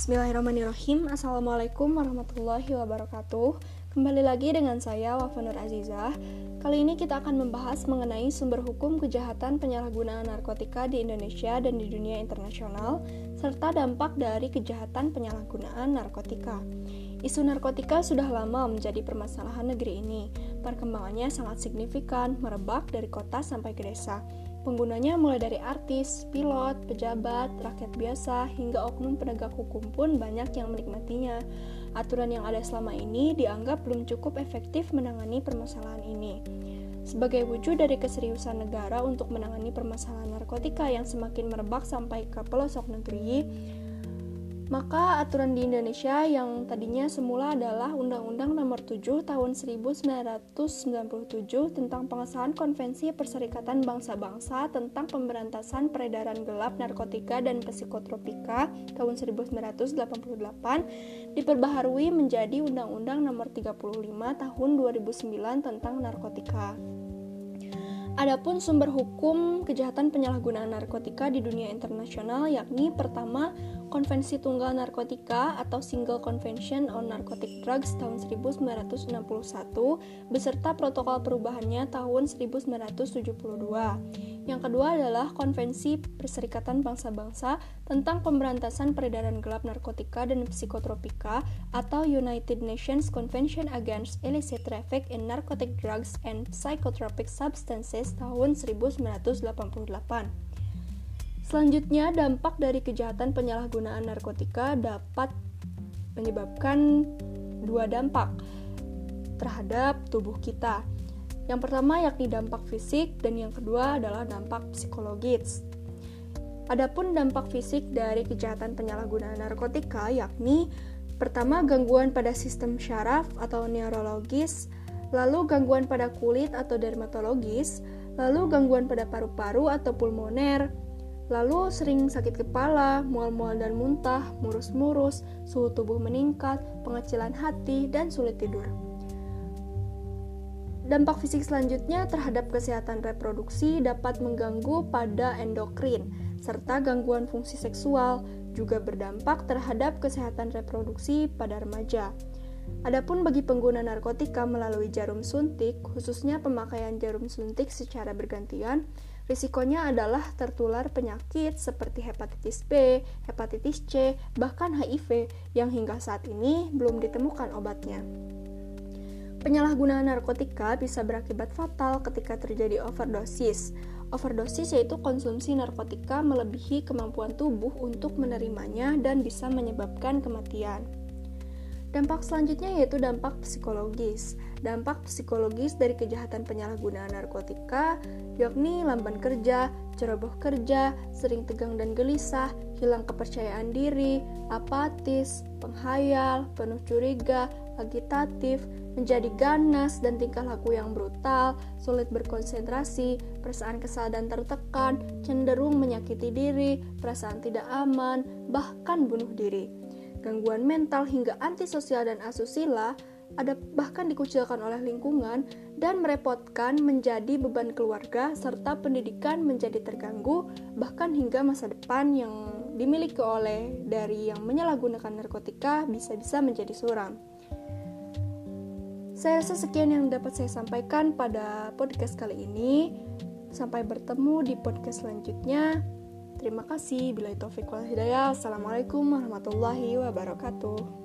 Bismillahirrahmanirrahim. Assalamualaikum warahmatullahi wabarakatuh. Kembali lagi dengan saya Wafa Nur Azizah. Kali ini kita akan membahas mengenai sumber hukum kejahatan penyalahgunaan narkotika di Indonesia dan di dunia internasional serta dampak dari kejahatan penyalahgunaan narkotika. Isu narkotika sudah lama menjadi permasalahan negeri ini. Perkembangannya sangat signifikan, merebak dari kota sampai ke desa Penggunanya mulai dari artis, pilot, pejabat, rakyat biasa, hingga oknum penegak hukum pun banyak yang menikmatinya. Aturan yang ada selama ini dianggap belum cukup efektif menangani permasalahan ini. Sebagai wujud dari keseriusan negara untuk menangani permasalahan narkotika yang semakin merebak sampai ke pelosok negeri, maka aturan di Indonesia yang tadinya semula adalah Undang-Undang Nomor 7 Tahun 1997 tentang pengesahan Konvensi Perserikatan Bangsa-Bangsa tentang pemberantasan peredaran gelap narkotika dan psikotropika tahun 1988 diperbaharui menjadi Undang-Undang Nomor 35 Tahun 2009 tentang narkotika. Adapun sumber hukum kejahatan penyalahgunaan narkotika di dunia internasional yakni pertama Konvensi Tunggal Narkotika atau Single Convention on Narcotic Drugs tahun 1961 beserta protokol perubahannya tahun 1972. Yang kedua adalah Konvensi Perserikatan Bangsa-Bangsa tentang Pemberantasan Peredaran Gelap Narkotika dan Psikotropika atau United Nations Convention Against Illicit Traffic in Narcotic Drugs and Psychotropic Substances tahun 1988. Selanjutnya, dampak dari kejahatan penyalahgunaan narkotika dapat menyebabkan dua dampak terhadap tubuh kita. Yang pertama yakni dampak fisik dan yang kedua adalah dampak psikologis. Adapun dampak fisik dari kejahatan penyalahgunaan narkotika yakni pertama gangguan pada sistem syaraf atau neurologis, lalu gangguan pada kulit atau dermatologis, lalu gangguan pada paru-paru atau pulmoner, lalu sering sakit kepala, mual-mual dan muntah, murus-murus, suhu tubuh meningkat, pengecilan hati, dan sulit tidur. Dampak fisik selanjutnya terhadap kesehatan reproduksi dapat mengganggu pada endokrin, serta gangguan fungsi seksual juga berdampak terhadap kesehatan reproduksi pada remaja. Adapun bagi pengguna narkotika melalui jarum suntik, khususnya pemakaian jarum suntik secara bergantian, risikonya adalah tertular penyakit seperti hepatitis B, hepatitis C, bahkan HIV yang hingga saat ini belum ditemukan obatnya. Penyalahgunaan narkotika bisa berakibat fatal ketika terjadi overdosis. Overdosis yaitu konsumsi narkotika melebihi kemampuan tubuh untuk menerimanya dan bisa menyebabkan kematian. Dampak selanjutnya yaitu dampak psikologis. Dampak psikologis dari kejahatan penyalahgunaan narkotika yakni lamban kerja, ceroboh kerja, sering tegang dan gelisah, hilang kepercayaan diri, apatis, penghayal, penuh curiga, agitatif, menjadi ganas dan tingkah laku yang brutal, sulit berkonsentrasi, perasaan kesal dan tertekan, cenderung menyakiti diri, perasaan tidak aman, bahkan bunuh diri. Gangguan mental hingga antisosial dan asusila ada bahkan dikucilkan oleh lingkungan dan merepotkan menjadi beban keluarga serta pendidikan menjadi terganggu bahkan hingga masa depan yang dimiliki oleh dari yang menyalahgunakan narkotika bisa-bisa menjadi suram. Saya rasa sekian yang dapat saya sampaikan pada podcast kali ini. Sampai bertemu di podcast selanjutnya. Terima kasih. Bila itu wal hidayah. Assalamualaikum warahmatullahi wabarakatuh.